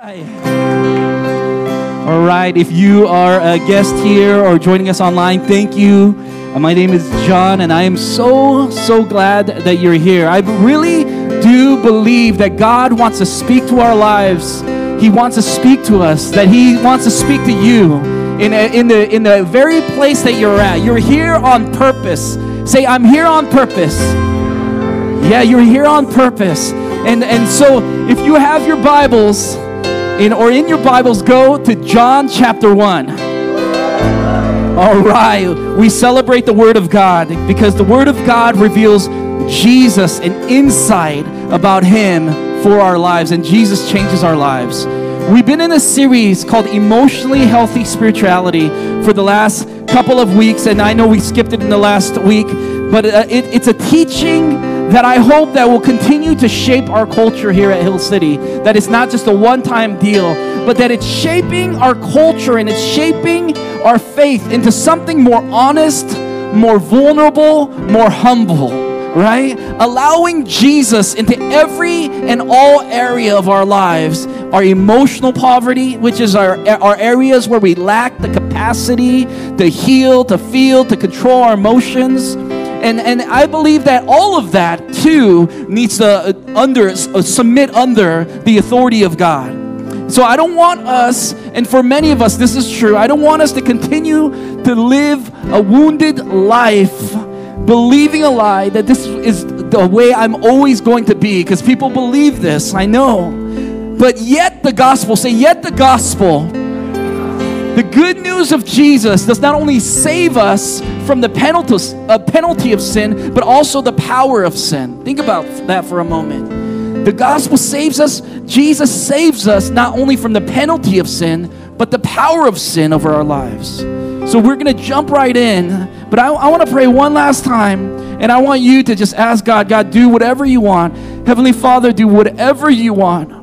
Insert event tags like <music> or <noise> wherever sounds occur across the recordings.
Hi. All right, if you are a guest here or joining us online, thank you. Uh, my name is John, and I am so, so glad that you're here. I really do believe that God wants to speak to our lives. He wants to speak to us, that He wants to speak to you in, a, in, the, in the very place that you're at. You're here on purpose. Say, I'm here on purpose. Yeah, you're here on purpose. And, and so if you have your Bibles, in, or in your Bibles, go to John chapter 1. All right, we celebrate the Word of God because the Word of God reveals Jesus and insight about Him for our lives, and Jesus changes our lives. We've been in a series called Emotionally Healthy Spirituality for the last couple of weeks, and I know we skipped it in the last week, but uh, it, it's a teaching that I hope that will continue to shape our culture here at Hill City. That it's not just a one-time deal, but that it's shaping our culture and it's shaping our faith into something more honest, more vulnerable, more humble right? Allowing Jesus into every and all area of our lives. Our emotional poverty, which is our, our areas where we lack the capacity to heal, to feel, to control our emotions and, and I believe that all of that too needs to uh, under, uh, submit under the authority of God. So I don't want us, and for many of us this is true, I don't want us to continue to live a wounded life believing a lie that this is the way I'm always going to be because people believe this, I know. But yet the gospel, say, yet the gospel the good news of Jesus does not only save us from the penalty, of sin, but also the power of sin. Think about that for a moment. The gospel saves us, Jesus saves us not only from the penalty of sin, but the power of sin over our lives. So we're going to jump right in, but I, I want to pray one last time, and I want you to just ask God, God, do whatever you want. Heavenly Father, do whatever you want.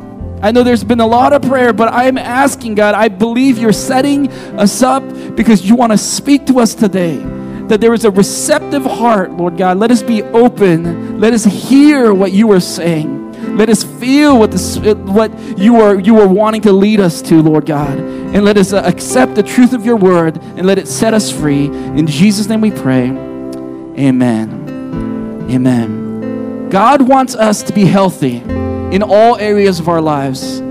I know there's been a lot of prayer, but I'm asking God, I believe you're setting us up because you want to speak to us today. That there is a receptive heart, Lord God. Let us be open. Let us hear what you are saying. Let us feel what, the, what you, are, you are wanting to lead us to, Lord God. And let us uh, accept the truth of your word and let it set us free. In Jesus' name we pray. Amen. Amen. God wants us to be healthy in all areas of our lives.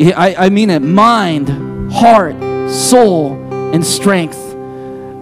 I, I mean it mind, heart, soul, and strength.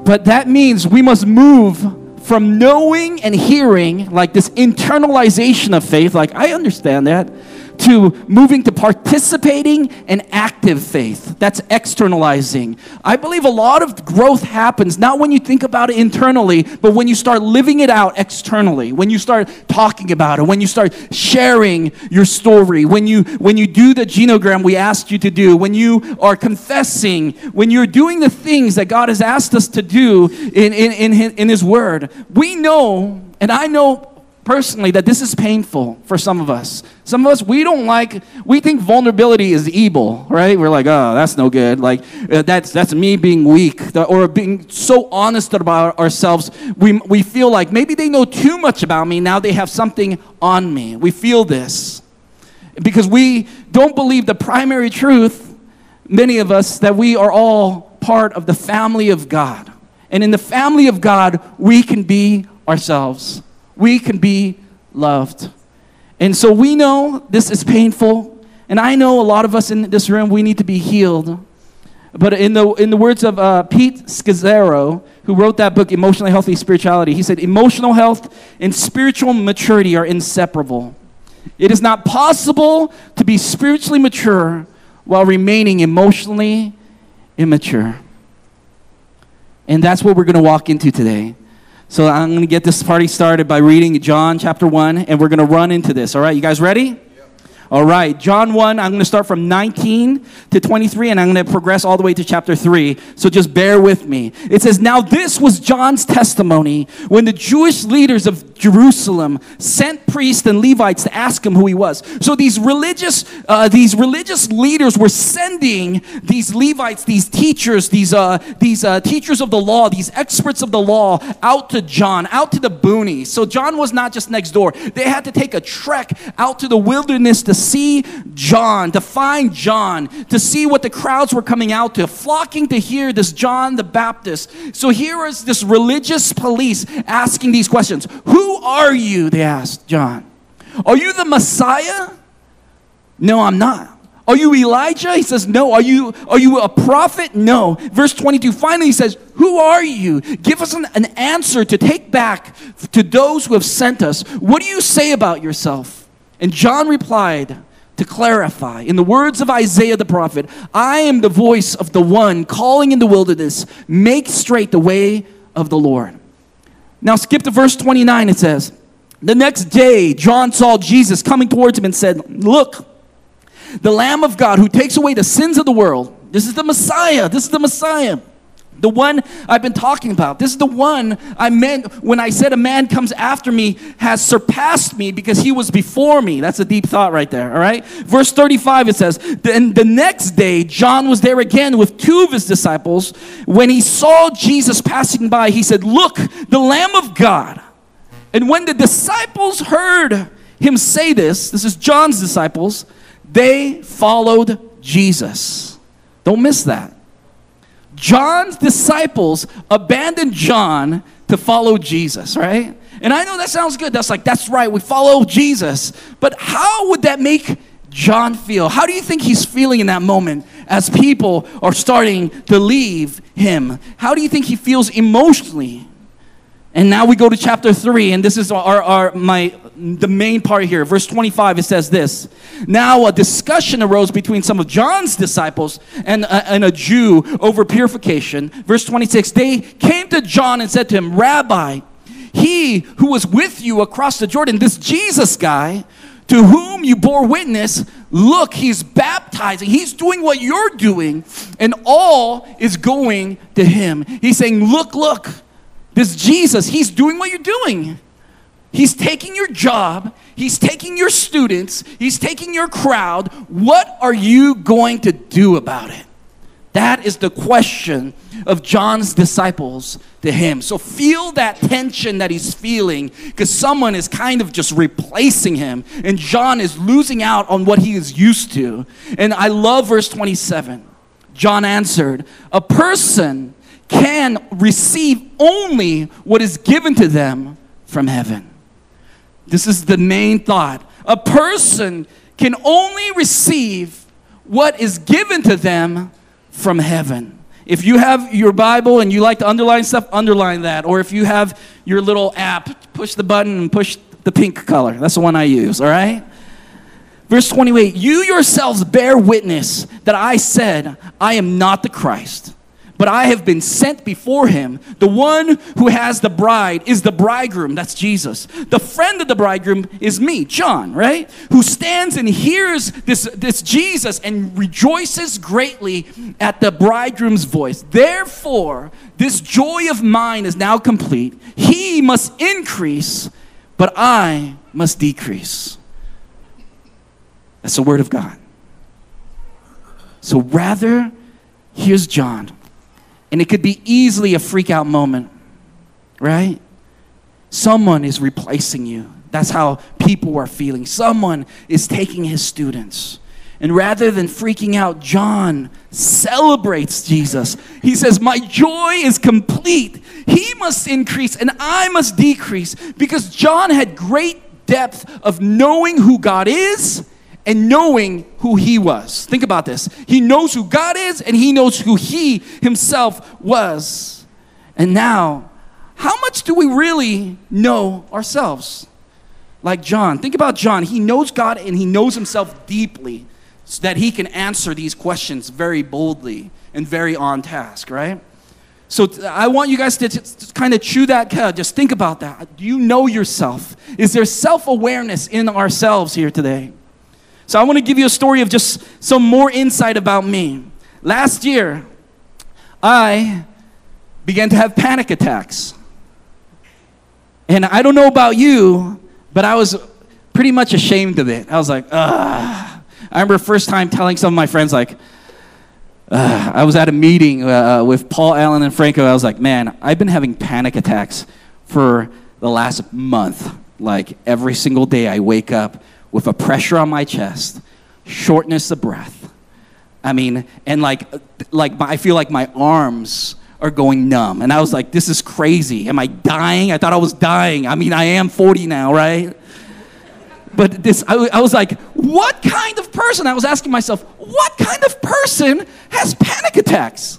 But that means we must move from knowing and hearing, like this internalization of faith, like I understand that, to moving to participating and active faith. That's externalizing. I believe a lot of growth happens not when you think about it internally, but when you start living it out externally. When you start talking about it, when you start sharing your story, when you when you do the genogram we asked you to do, when you are confessing, when you're doing the things that God has asked us to do in, in, in, in His Word. We know, and I know personally that this is painful for some of us. Some of us, we don't like, we think vulnerability is evil, right? We're like, oh, that's no good. Like, uh, that's, that's me being weak or being so honest about ourselves. We, we feel like maybe they know too much about me. Now they have something on me. We feel this because we don't believe the primary truth, many of us, that we are all part of the family of God. And in the family of God, we can be ourselves we can be loved. And so we know this is painful, and I know a lot of us in this room, we need to be healed. But in the, in the words of uh, Pete Scazzero, who wrote that book, Emotionally Healthy Spirituality, he said, Emotional health and spiritual maturity are inseparable. It is not possible to be spiritually mature while remaining emotionally immature. And that's what we're going to walk into today. So I'm going to get this party started by reading John chapter 1, and we're going to run into this. All right, you guys ready? All right, John 1, I'm going to start from 19 to 23, and I'm going to progress all the way to chapter 3. So just bear with me. It says, Now this was John's testimony when the Jewish leaders of Jerusalem sent priests and Levites to ask him who he was. So these religious, uh, these religious leaders were sending these Levites, these teachers, these, uh, these uh, teachers of the law, these experts of the law out to John, out to the boonies. So John was not just next door. They had to take a trek out to the wilderness to see John, to find John, to see what the crowds were coming out to, flocking to hear this John the Baptist. So here is this religious police asking these questions Who are you? They asked John. Are you the Messiah? No, I'm not. Are you Elijah? He says, No. Are you, are you a prophet? No. Verse 22 finally he says, Who are you? Give us an, an answer to take back to those who have sent us. What do you say about yourself? And John replied, to clarify, in the words of Isaiah the prophet, I am the voice of the one calling in the wilderness, make straight the way of the Lord. Now skip to verse 29, it says, The next day, John saw Jesus coming towards him and said, Look, the Lamb of God who takes away the sins of the world. This is the Messiah. This is the Messiah. The one I've been talking about. This is the one I meant when I said a man comes after me has surpassed me because he was before me. That's a deep thought right there, all right? Verse 35 it says, Then the next day John was there again with two of his disciples. When he saw Jesus passing by, he said, Look, the Lamb of God. And when the disciples heard him say this, this is John's disciples, they followed Jesus. Don't miss that. John's disciples abandoned John to follow Jesus, right? And I know that sounds good. That's like, that's right, we follow Jesus. But how would that make John feel? How do you think he's feeling in that moment as people are starting to leave him? How do you think he feels emotionally? And now we go to chapter 3, and this is our, our, my, the main part here. Verse 25, it says this Now a discussion arose between some of John's disciples and a, and a Jew over purification. Verse 26, they came to John and said to him, Rabbi, he who was with you across the Jordan, this Jesus guy, to whom you bore witness, look, he's baptizing. He's doing what you're doing, and all is going to him. He's saying, Look, look. This Jesus, he's doing what you're doing. He's taking your job, he's taking your students, he's taking your crowd. What are you going to do about it? That is the question of John's disciples to him. So feel that tension that he's feeling because someone is kind of just replacing him, and John is losing out on what he is used to. And I love verse 27. John answered, A person can receive only what is given to them from heaven. This is the main thought. A person can only receive what is given to them from heaven. If you have your Bible and you like to underline stuff, underline that. Or if you have your little app, push the button and push the pink color. That's the one I use, all right? Verse 28 You yourselves bear witness that I said, I am not the Christ but I have been sent before him. The one who has the bride is the bridegroom. That's Jesus. The friend of the bridegroom is me, John, right? Who stands and hears this, this Jesus and rejoices greatly at the bridegroom's voice. Therefore, this joy of mine is now complete. He must increase, but I must decrease. That's the word of God. So rather, here's John and it could be easily a freak out moment, right? Someone is replacing you. That's how people are feeling. Someone is taking his students. And rather than freaking out, John celebrates Jesus. He says, My joy is complete. He must increase and I must decrease because John had great depth of knowing who God is and knowing who he was. Think about this. He knows who God is and he knows who he himself was. And now, how much do we really know ourselves? Like John. Think about John. He knows God and he knows himself deeply so that he can answer these questions very boldly and very on task, right? So I want you guys to kind of chew that cud. Just think about that. Do you know yourself? Is there self awareness in ourselves here today? So I want to give you a story of just some more insight about me. Last year, I began to have panic attacks. And I don't know about you, but I was pretty much ashamed of it. I was like, ugh. I remember first time telling some of my friends, like. I was at a meeting uh, with Paul Allen and Franco. I was like, man, I've been having panic attacks for the last month. Like every single day, I wake up with a pressure on my chest, shortness of breath. I mean, and like, like my, I feel like my arms are going numb. And I was like, this is crazy. Am I dying? I thought I was dying. I mean, I am 40 now, right? But this, I, I was like, what kind of person? I was asking myself, what kind of person has panic attacks?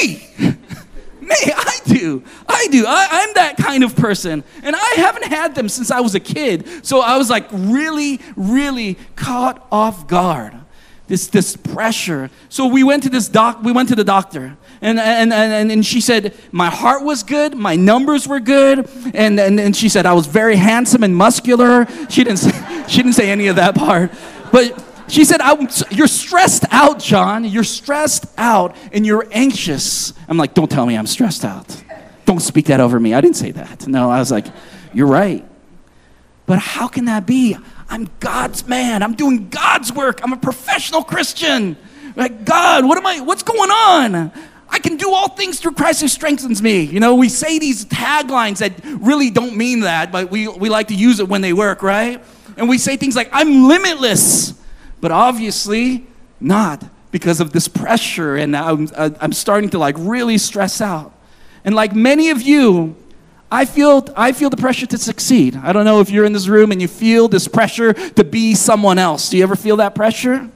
Me. Me, I do. I do. I, am that kind of person. And I haven't had them since I was a kid. So I was like really, really caught off guard. This, this pressure. So we went to this doc, we went to the doctor. And, and, and, and she said, my heart was good, my numbers were good, and, and, and she said I was very handsome and muscular. She didn't <laughs> say, she didn't say any of that part. But she said, You're stressed out, John. You're stressed out and you're anxious. I'm like, Don't tell me I'm stressed out. Don't speak that over me. I didn't say that. No, I was like, You're right. But how can that be? I'm God's man. I'm doing God's work. I'm a professional Christian. Like, God, what am I, what's going on? I can do all things through Christ who strengthens me. You know, we say these taglines that really don't mean that, but we, we like to use it when they work, right? And we say things like, I'm limitless, but obviously not because of this pressure. And I'm, uh, I'm starting to like really stress out. And like many of you, I feel, I feel the pressure to succeed. I don't know if you're in this room and you feel this pressure to be someone else. Do you ever feel that pressure?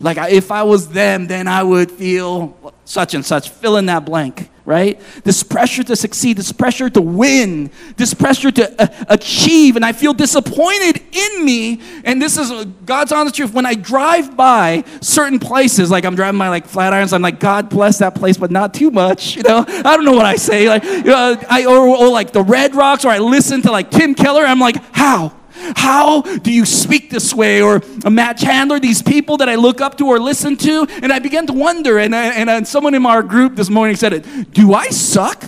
Like, if I was them, then I would feel such and such. Fill in that blank, right? This pressure to succeed, this pressure to win, this pressure to uh, achieve. And I feel disappointed in me. And this is uh, God's honest truth. When I drive by certain places, like I'm driving by like Flatirons, I'm like, God bless that place, but not too much. You know, I don't know what I say. Like, uh, I, or, or like the Red Rocks, or I listen to like Tim Keller. I'm like, how? How do you speak this way? Or Matt Chandler, these people that I look up to or listen to. And I began to wonder. And, and, and someone in our group this morning said it Do I suck?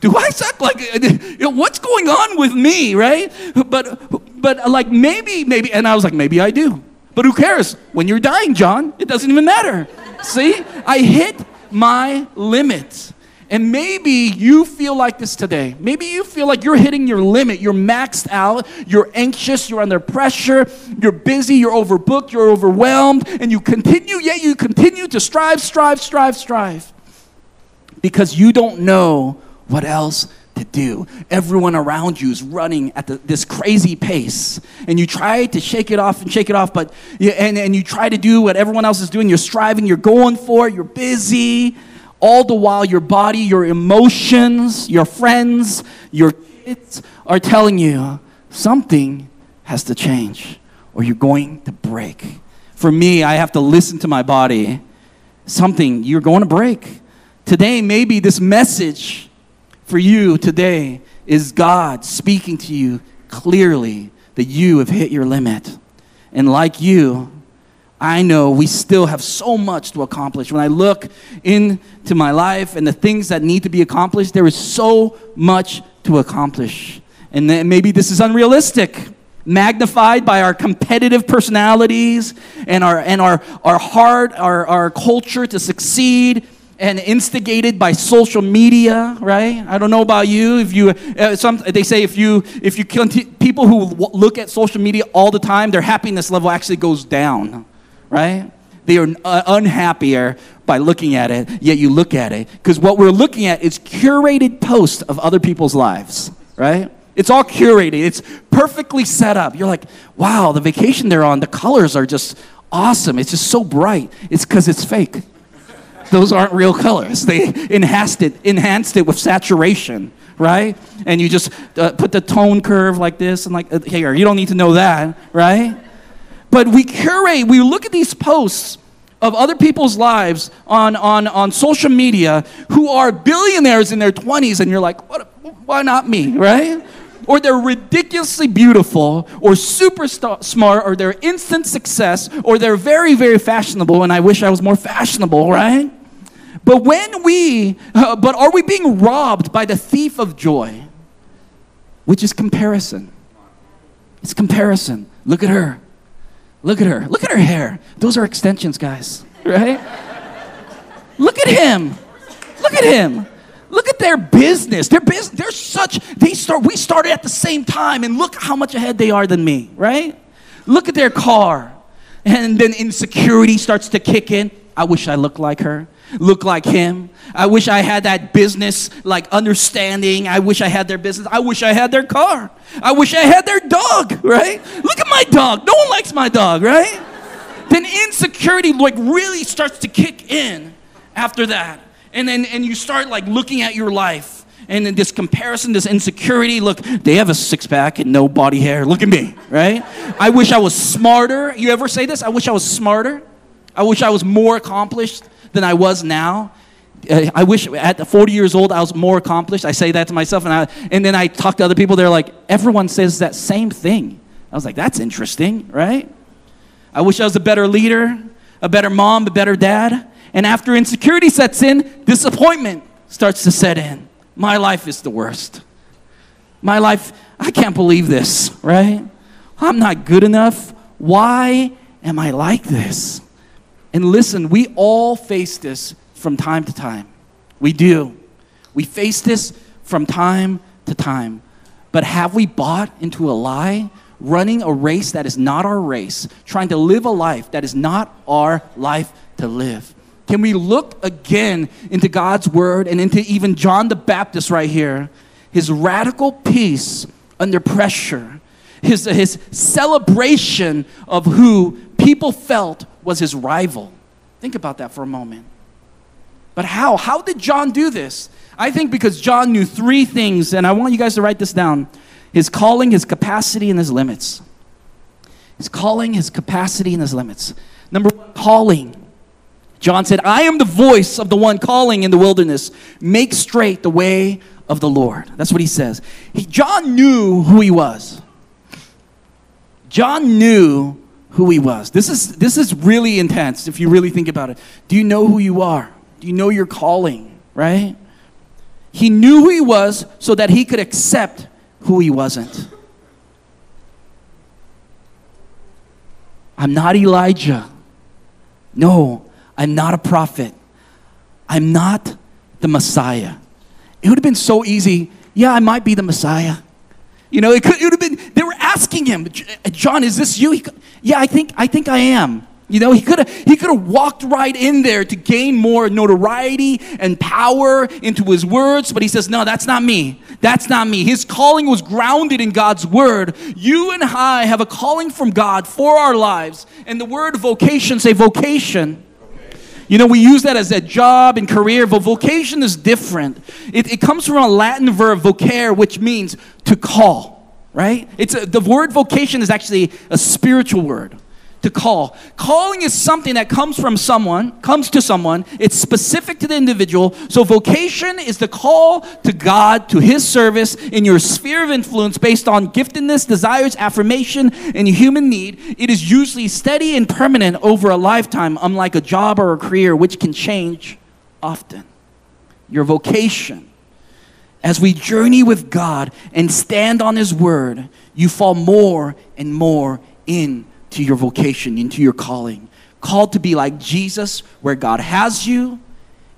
Do I suck? Like, <laughs> you know, what's going on with me, right? But, but like maybe, maybe, and I was like, maybe I do. But who cares? When you're dying, John, it doesn't even matter. See, I hit my limits. And maybe you feel like this today. Maybe you feel like you're hitting your limit. You're maxed out. You're anxious. You're under pressure. You're busy. You're overbooked. You're overwhelmed. And you continue, yet you continue to strive, strive, strive, strive. Because you don't know what else to do. Everyone around you is running at the, this crazy pace. And you try to shake it off and shake it off, but you, and, and you try to do what everyone else is doing. You're striving, you're going for it, you're busy all the while, your body, your emotions, your friends, your kids are telling you something has to change or you're going to break. For me, I have to listen to my body. Something, you're going to break. Today, maybe this message for you today is God speaking to you clearly that you have hit your limit. And like you, I know we still have so much to accomplish. When I look into my life and the things that need to be accomplished, there is so much to accomplish. And maybe this is unrealistic, magnified by our competitive personalities and our, and our, our heart, our, our culture to succeed and instigated by social media, right? I don't know about you. If you, uh, some, they say if you, if you, people who look at social media all the time, their happiness level actually goes down right? They are uh, unhappier by looking at it, yet you look at it. Because what we're looking at is curated posts of other people's lives, right? It's all curated, it's perfectly set up. You're like, wow, the vacation they're on, the colors are just awesome. It's just so bright. It's because it's fake. Those aren't real colors. They enhanced it, enhanced it with saturation, right? And you just uh, put the tone curve like this and like, uh, here, you don't need to know that, right? But we curate, we look at these posts of other people's lives on, on, on social media who are billionaires in their 20s, and you're like, what, why not me, right? Or they're ridiculously beautiful, or super st- smart, or they're instant success, or they're very, very fashionable, and I wish I was more fashionable, right? But when we, uh, but are we being robbed by the thief of joy? which is comparison. It's comparison. Look at her. Look at her. Look at her hair. Those are extensions, guys, right? Look at him. Look at him. Look at their business. Their business, they're such, they start, we started at the same time, and look how much ahead they are than me, right? Look at their car. And then insecurity starts to kick in. I wish I looked like her, look like him. I wish I had that business like understanding. I wish I had their business. I wish I had their car. I wish I had their dog, right? Look at my dog. No one likes my dog, right? then insecurity like really starts to kick in after that. And then and you start like looking at your life and then this comparison, this insecurity. Look, they have a six pack and no body hair. Look at me, right? I wish I was smarter. You ever say this? I wish I was smarter. I wish I was more accomplished than I was now. Uh, I wish at 40 years old I was more accomplished. I say that to myself, and, I, and then I talk to other people. They're like, everyone says that same thing. I was like, that's interesting, right? I wish I was a better leader, a better mom, a better dad. And after insecurity sets in, disappointment starts to set in. My life is the worst. My life, I can't believe this, right? I'm not good enough. Why am I like this? And listen, we all face this from time to time. We do. We face this from time to time. But have we bought into a lie, running a race that is not our race, trying to live a life that is not our life to live? Can we look again into God's word and into even John the Baptist right here? His radical peace under pressure, his, his celebration of who people felt was his rival. Think about that for a moment. But how? How did John do this? I think because John knew three things, and I want you guys to write this down his calling, his capacity, and his limits. His calling, his capacity, and his limits. Number one, calling. John said, I am the voice of the one calling in the wilderness. Make straight the way of the Lord. That's what he says. He, John knew who he was. John knew who he was. This is, this is really intense if you really think about it. Do you know who you are? Do you know your calling, right? He knew who he was so that he could accept who he wasn't. I'm not Elijah. No, I'm not a prophet. I'm not the Messiah. It would have been so easy. Yeah, I might be the Messiah. You know, it, could, it would have been, asking him, eh, John, is this you? He, yeah, I think, I think I am. You know, he could have he could have walked right in there to gain more notoriety and power into his words, but he says, "No, that's not me. That's not me." His calling was grounded in God's word. You and I have a calling from God for our lives, and the word vocation say vocation you know, we use that as a job and career, but vocation is different. It, it comes from a Latin verb, vocare, which means to call, right? It's a, the word vocation is actually a spiritual word to call. Calling is something that comes from someone, comes to someone. It's specific to the individual. So vocation is the call to God, to his service in your sphere of influence based on giftedness, desires, affirmation, and human need. It is usually steady and permanent over a lifetime, unlike a job or a career, which can change often. Your vocation. As we journey with God and stand on His Word, you fall more and more in to your vocation, into your calling. Called to be like Jesus, where God has you,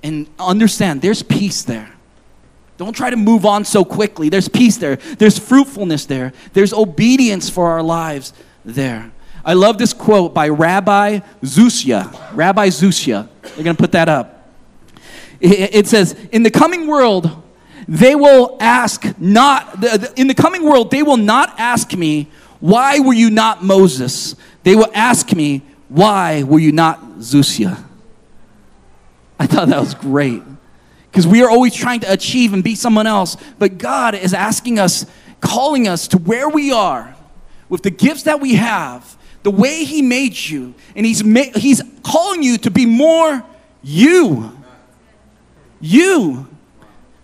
and understand there's peace there. Don't try to move on so quickly. There's peace there, there's fruitfulness there, there's obedience for our lives there. I love this quote by Rabbi Zusia. Rabbi Zusia. They're going to put that up. It says, In the coming world, they will ask not, in the coming world, they will not ask me, why were you not Moses? They will ask me, Why were you not Zusia? I thought that was great. Because we are always trying to achieve and be someone else. But God is asking us, calling us to where we are with the gifts that we have, the way He made you. And He's, ma- he's calling you to be more you. You.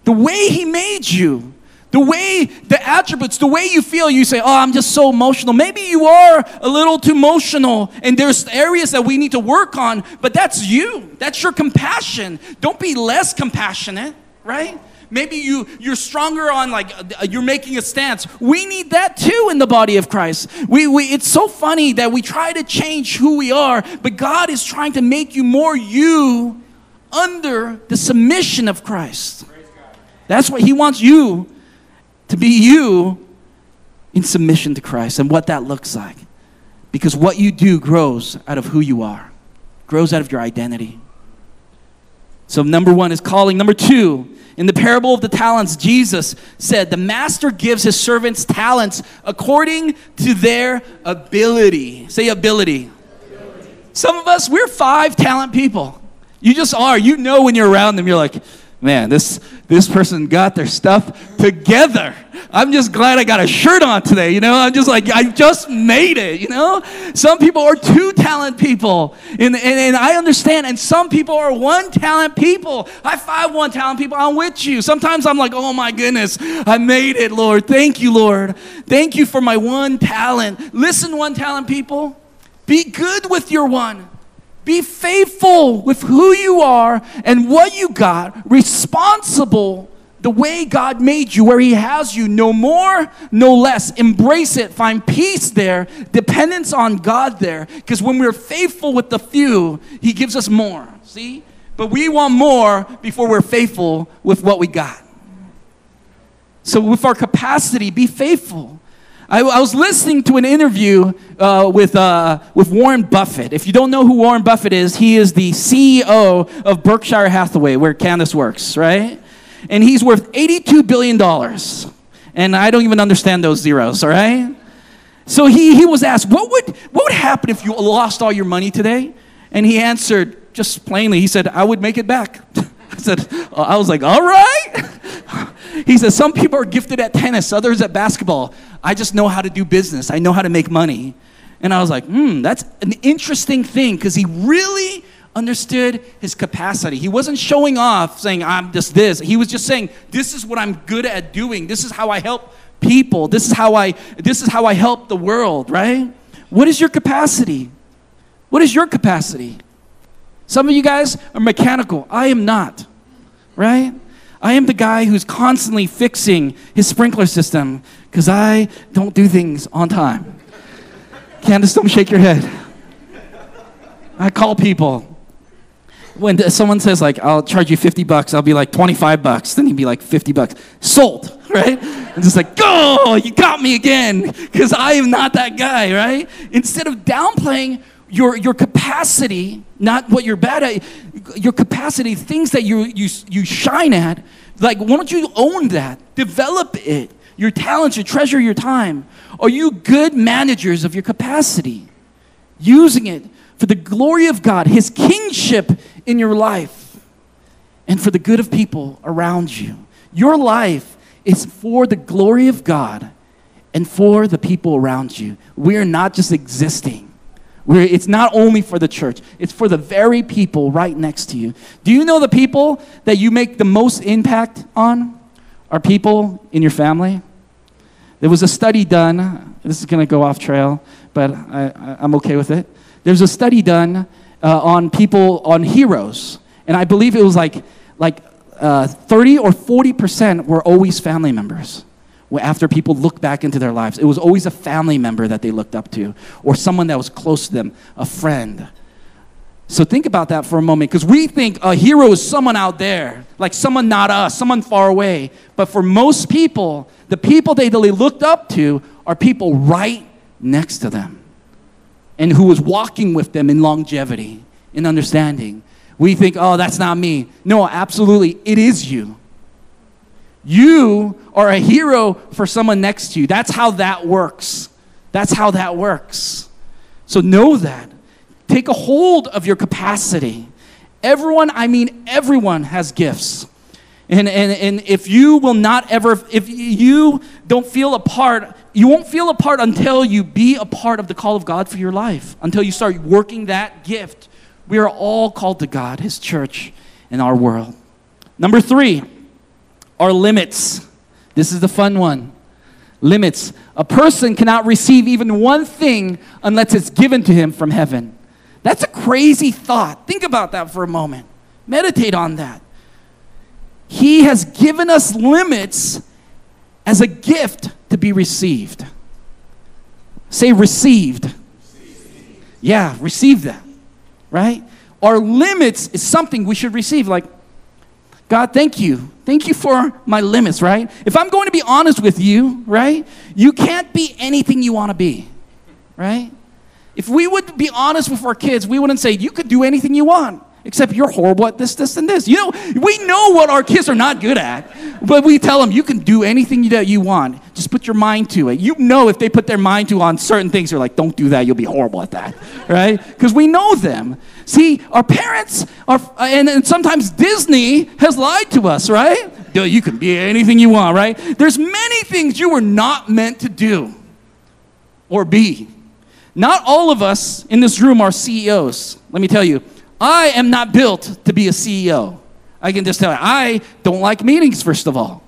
The way He made you. The way, the attributes, the way you feel, you say, Oh, I'm just so emotional. Maybe you are a little too emotional, and there's areas that we need to work on, but that's you. That's your compassion. Don't be less compassionate, right? Maybe you, you're stronger on like, uh, you're making a stance. We need that too in the body of Christ. We, we, it's so funny that we try to change who we are, but God is trying to make you more you under the submission of Christ. That's what He wants you to be you in submission to Christ and what that looks like. Because what you do grows out of who you are, grows out of your identity. So, number one is calling. Number two, in the parable of the talents, Jesus said, The master gives his servants talents according to their ability. Say ability. ability. Some of us, we're five talent people. You just are. You know when you're around them, you're like, man, this, this person got their stuff together. I'm just glad I got a shirt on today, you know? I'm just like, I just made it, you know? Some people are two talent people, and, and, and I understand, and some people are one talent people. I five one talent people, I'm with you. Sometimes I'm like, oh my goodness, I made it, Lord. Thank you, Lord. Thank you for my one talent. Listen, one talent people, be good with your one. Be faithful with who you are and what you got, responsible the way God made you, where He has you, no more, no less. Embrace it, find peace there, dependence on God there. Because when we're faithful with the few, He gives us more. See? But we want more before we're faithful with what we got. So, with our capacity, be faithful. I, I was listening to an interview uh, with, uh, with Warren Buffett. If you don't know who Warren Buffett is, he is the CEO of Berkshire Hathaway, where Candace works, right? And he's worth $82 billion. And I don't even understand those zeros, all right? So he, he was asked, what would, what would happen if you lost all your money today? And he answered just plainly, he said, I would make it back. <laughs> I said, I was like, all right. <laughs> He said, Some people are gifted at tennis, others at basketball. I just know how to do business, I know how to make money. And I was like, hmm, that's an interesting thing because he really understood his capacity. He wasn't showing off saying, I'm just this. He was just saying, This is what I'm good at doing. This is how I help people. This is how I this is how I help the world, right? What is your capacity? What is your capacity? Some of you guys are mechanical. I am not. Right? I am the guy who's constantly fixing his sprinkler system because I don't do things on time. Candace, don't shake your head. I call people. When someone says like, "I'll charge you 50 bucks," I'll be like 25 bucks. Then he'd be like 50 bucks. Sold, <laughs> right? And just like, "Go, you got me again," because I am not that guy, right? Instead of downplaying your, your capacity, not what you're bad at, your capacity, things that you, you, you shine at, like, why don't you own that? Develop it. Your talents, your treasure, your time. Are you good managers of your capacity? Using it for the glory of God, His kingship in your life, and for the good of people around you. Your life is for the glory of God and for the people around you. We are not just existing where it's not only for the church, it's for the very people right next to you. Do you know the people that you make the most impact on are people in your family? There was a study done, this is going to go off trail, but I, am okay with it. There's a study done uh, on people, on heroes, and I believe it was like, like uh, 30 or 40% were always family members after people look back into their lives. It was always a family member that they looked up to, or someone that was close to them, a friend. So think about that for a moment, because we think a hero is someone out there, like someone not us, someone far away. But for most people, the people they, they looked up to are people right next to them and who was walking with them in longevity, in understanding. We think, oh, that's not me. No, absolutely, it is you. You are a hero for someone next to you. That's how that works. That's how that works. So know that. Take a hold of your capacity. Everyone, I mean everyone, has gifts. And, and, and if you will not ever, if you don't feel a part, you won't feel a part until you be a part of the call of God for your life, until you start working that gift. We are all called to God, His church, and our world. Number three, our limits. This is the fun one. Limits. A person cannot receive even one thing unless it's given to him from heaven. That's a crazy thought. Think about that for a moment. Meditate on that. He has given us limits as a gift to be received. Say received. Yeah, receive that. Right? Our limits is something we should receive. Like, God, thank you. Thank you for my limits, right? If I'm going to be honest with you, right? You can't be anything you want to be, right? If we would be honest with our kids, we wouldn't say, you could do anything you want except you're horrible at this, this, and this. You know, we know what our kids are not good at, but we tell them you can do anything that you want. Just put your mind to it. You know, if they put their mind to on certain things, they're like, don't do that. You'll be horrible at that, <laughs> right? Because we know them. See, our parents are, and, and sometimes Disney has lied to us, right? You can be anything you want, right? There's many things you were not meant to do or be. Not all of us in this room are CEOs. Let me tell you, I am not built to be a CEO. I can just tell you, I don't like meetings, first of all.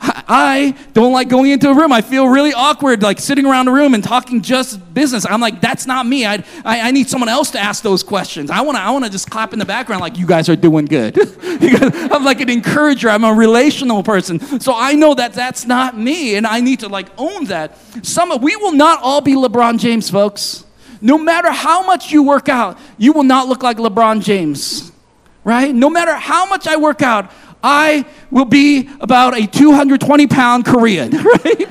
I don't like going into a room. I feel really awkward, like sitting around a room and talking just business. I'm like, that's not me. I, I, I need someone else to ask those questions. I want to I wanna just clap in the background like, you guys are doing good. <laughs> I'm like an encourager. I'm a relational person. So I know that that's not me, and I need to like own that. Some, we will not all be LeBron James, folks. No matter how much you work out, you will not look like LeBron James, right? No matter how much I work out, I will be about a 220 pound Korean, <laughs> right?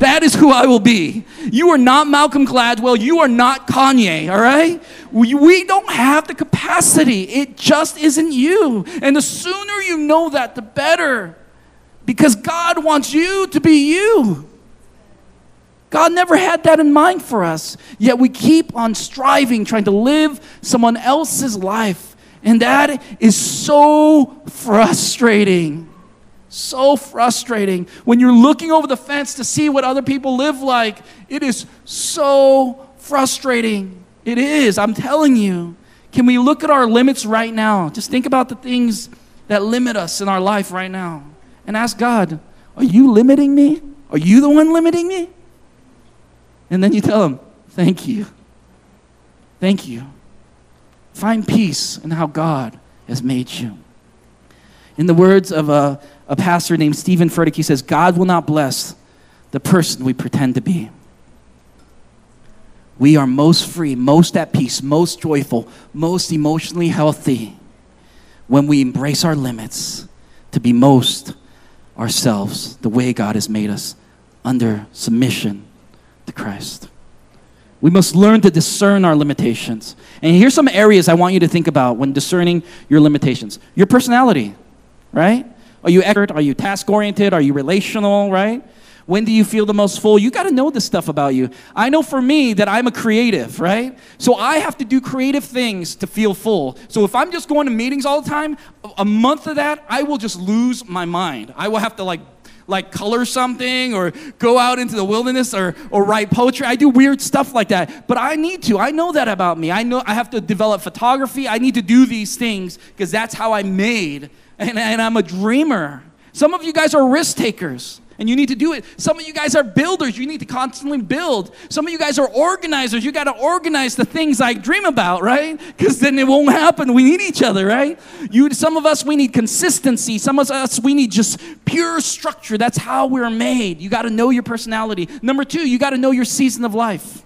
That is who I will be. You are not Malcolm Gladwell. You are not Kanye, all right? We, we don't have the capacity. It just isn't you. And the sooner you know that, the better. Because God wants you to be you. God never had that in mind for us. Yet we keep on striving, trying to live someone else's life. And that is so frustrating. So frustrating. When you're looking over the fence to see what other people live like, it is so frustrating. It is, I'm telling you. Can we look at our limits right now? Just think about the things that limit us in our life right now and ask God, Are you limiting me? Are you the one limiting me? And then you tell Him, Thank you. Thank you. Find peace in how God has made you. In the words of a, a pastor named Steven Furtick, he says, God will not bless the person we pretend to be. We are most free, most at peace, most joyful, most emotionally healthy when we embrace our limits to be most ourselves, the way God has made us, under submission to Christ. We must learn to discern our limitations. And here's some areas I want you to think about when discerning your limitations. Your personality, right? Are you expert? Are you task oriented? Are you relational, right? When do you feel the most full? You got to know this stuff about you. I know for me that I'm a creative, right? So I have to do creative things to feel full. So if I'm just going to meetings all the time, a month of that, I will just lose my mind. I will have to like like color something or go out into the wilderness or, or write poetry. I do weird stuff like that. But I need to. I know that about me. I know I have to develop photography. I need to do these things because that's how I'm made. And, and I'm a dreamer. Some of you guys are risk takers and you need to do it. Some of you guys are builders. You need to constantly build. Some of you guys are organizers. You got to organize the things I dream about, right? Because then it won't happen. We need each other, right? You, some of us, we need consistency. Some of us, we need just pure structure. That's how we're made. You got to know your personality. Number two, you got to know your season of life.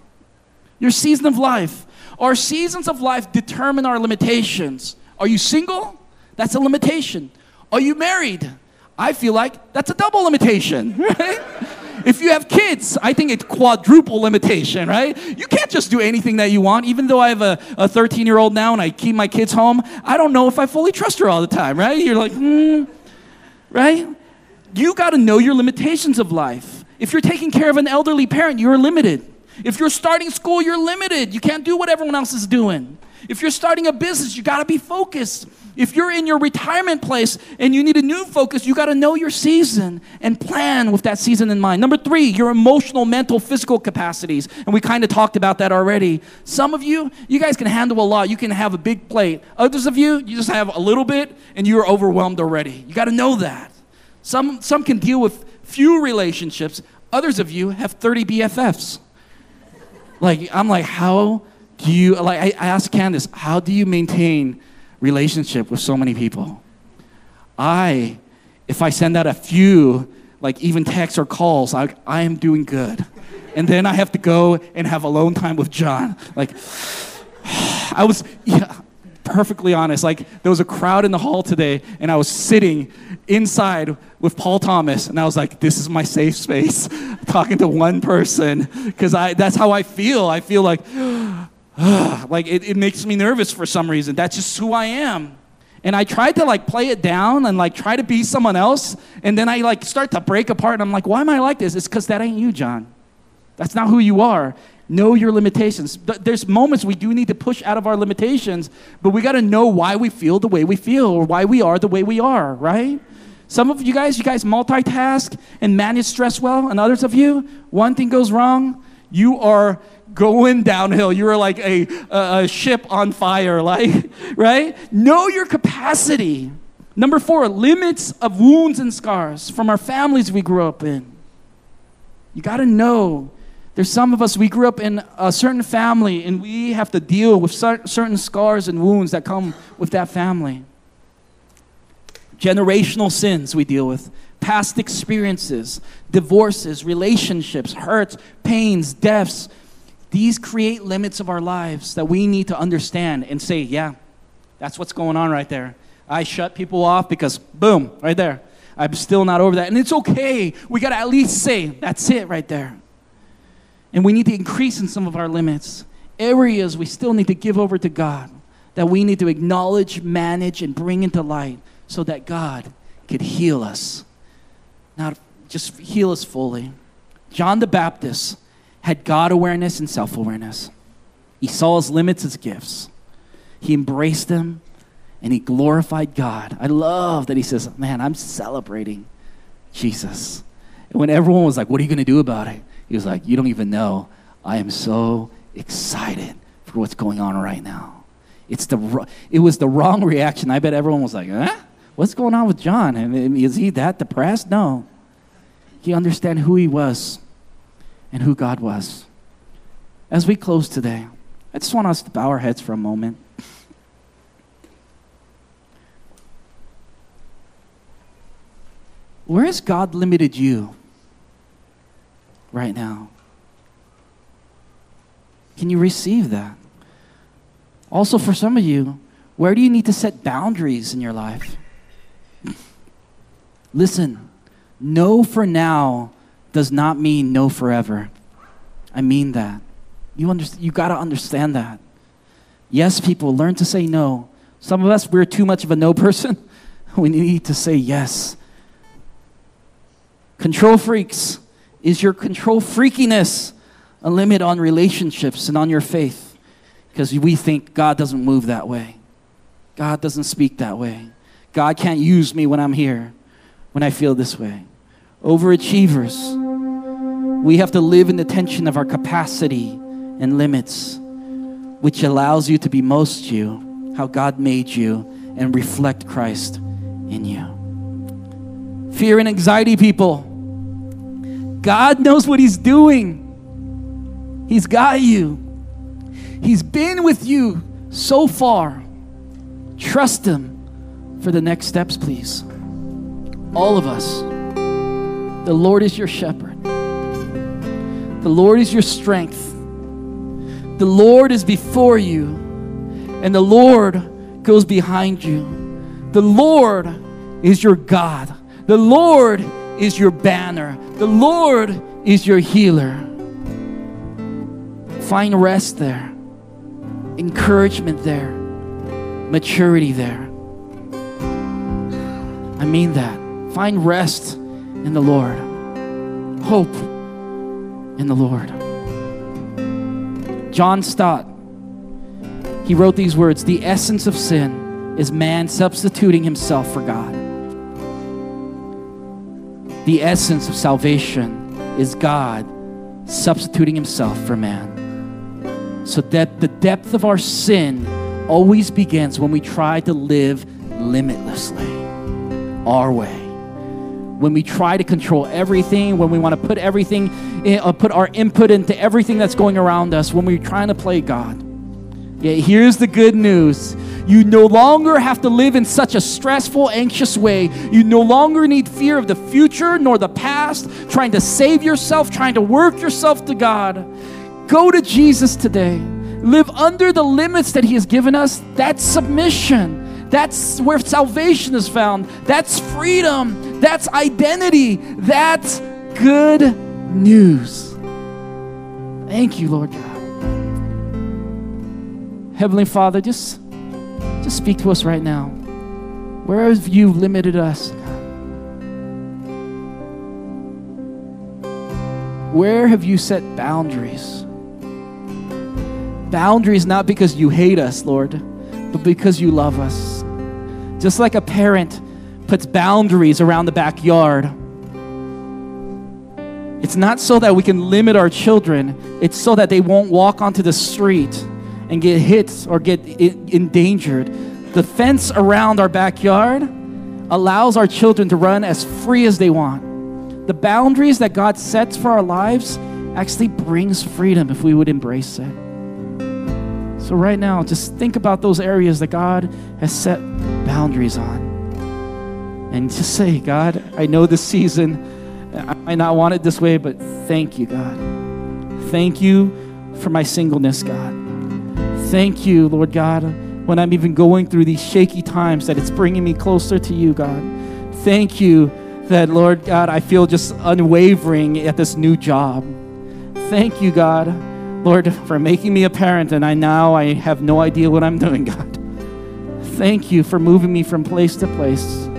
Your season of life. Our seasons of life determine our limitations. Are you single? That's a limitation. Are you married? I feel like that's a double limitation, <laughs> right? if you have kids, I think it's quadruple limitation, right? You can't just do anything that you want. Even though I have a 13 year old now and I keep my kids home, I don't know if I fully trust her all the time, right? You're like, hmm, right? You got to know your limitations of life. If you're taking care of an elderly parent, you're limited. If you're starting school, you're limited. You can't do what everyone else is doing. If you're starting a business, you got to be focused. If you're in your retirement place and you need a new focus, you got to know your season and plan with that season in mind. Number three, your emotional, mental, physical capacities. And we kind of talked about that already. Some of you, you guys can handle a lot. You can have a big plate. Others of you, you just have a little bit and you're overwhelmed already. You got to know that. Some, some can deal with few relationships. Others of you have 30 BFFs. Like, I'm like, how do you, like, I, I asked Candace, how do you maintain relationship with so many people? I, if I send out a few, like even texts or calls, I, I am doing good. And then I have to go and have alone time with John. Like, <sighs> I was, yeah, perfectly honest. Like, there was a crowd in the hall today, and I was sitting inside with Paul Thomas, and I was like, this is my safe space, <laughs> talking to one person, because I that's how I feel. I feel like, like it, it makes me nervous for some reason. That's just who I am. And I tried to like play it down and like try to be someone else, and then I like start to break apart, and I'm like, why am I like this? It's because that ain't you, John. That's not who you are. Know your limitations. There's moments we do need to push out of our limitations, but we got to know why we feel the way we feel or why we are the way we are, right? Some of you guys, you guys multitask and manage stress well, and others of you, one thing goes wrong, you are going downhill. You're like a, a, a ship on fire, <laughs> like, right? Know your capacity. Number four, limits of wounds and scars from our families we grew up in. You got to know. There's some of us, we grew up in a certain family and we have to deal with certain scars and wounds that come with that family. Generational sins we deal with, past experiences, divorces, relationships, hurts, pains, deaths. These create limits of our lives that we need to understand and say, yeah, that's what's going on right there. I shut people off because, boom, right there. I'm still not over that. And it's okay. We got to at least say, that's it right there. And we need to increase in some of our limits. Areas we still need to give over to God, that we need to acknowledge, manage, and bring into light so that God could heal us. Not just heal us fully. John the Baptist had God awareness and self awareness. He saw his limits as gifts, he embraced them and he glorified God. I love that he says, Man, I'm celebrating Jesus. And when everyone was like, What are you going to do about it? He was like, You don't even know. I am so excited for what's going on right now. It's the, it was the wrong reaction. I bet everyone was like? What's going on with John? Is he that depressed? No. He understood who he was and who God was. As we close today, I just want us to bow our heads for a moment. Where has God limited you right now? Can you receive that? Also, for some of you, where do you need to set boundaries in your life? Listen, know for now does not mean no forever. I mean that. You, under, you got to understand that. Yes, people, learn to say no. Some of us, we're too much of a no person. <laughs> We need to say yes. Control freaks. Is your control freakiness a limit on relationships and on your faith? Because we think God doesn't move that way. God doesn't speak that way. God can't use me when I'm here, when I feel this way. Overachievers, we have to live in the tension of our capacity and limits, which allows you to be most you, how God made you, and reflect Christ in you. Fear and anxiety, people God knows what He's doing. He's got you, He's been with you so far. Trust Him for the next steps, please. All of us. The Lord is your shepherd, the Lord is your strength. The Lord is before you, and the Lord goes behind you. The Lord is your God. The Lord is your banner. The Lord is your healer. Find rest there, encouragement there, maturity there. I mean that. Find rest in the Lord, hope in the Lord. John Stott, he wrote these words The essence of sin is man substituting himself for God. The essence of salvation is God substituting himself for man. So that the depth of our sin always begins when we try to live limitlessly, our way. When we try to control everything, when we want to put everything, in, uh, put our input into everything that's going around us, when we're trying to play God. Yeah, here's the good news You no longer have to live in such a stressful, anxious way. You no longer need fear of the future nor the past, trying to save yourself, trying to work yourself to God. Go to Jesus today. Live under the limits that He has given us. That's submission. That's where salvation is found. That's freedom. That's identity. That's good news. Thank you, Lord God. Heavenly Father, just, just speak to us right now. Where have you limited us? Where have you set boundaries? Boundaries not because you hate us, Lord, but because you love us. Just like a parent puts boundaries around the backyard. It's not so that we can limit our children, it's so that they won't walk onto the street and get hit or get endangered. The fence around our backyard allows our children to run as free as they want. The boundaries that God sets for our lives actually brings freedom if we would embrace it. So, right now, just think about those areas that God has set boundaries on. And just say, God, I know this season, I might not want it this way, but thank you, God. Thank you for my singleness, God. Thank you, Lord God, when I'm even going through these shaky times, that it's bringing me closer to you, God. Thank you that, Lord God, I feel just unwavering at this new job. Thank you, God, Lord, for making me a parent, and I now I have no idea what I'm doing, <laughs> God. Thank you for moving me from place to place.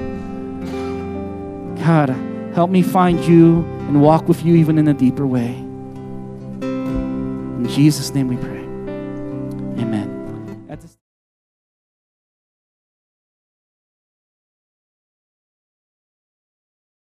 God, help me find you and walk with you even in a deeper way. In Jesus' name we pray.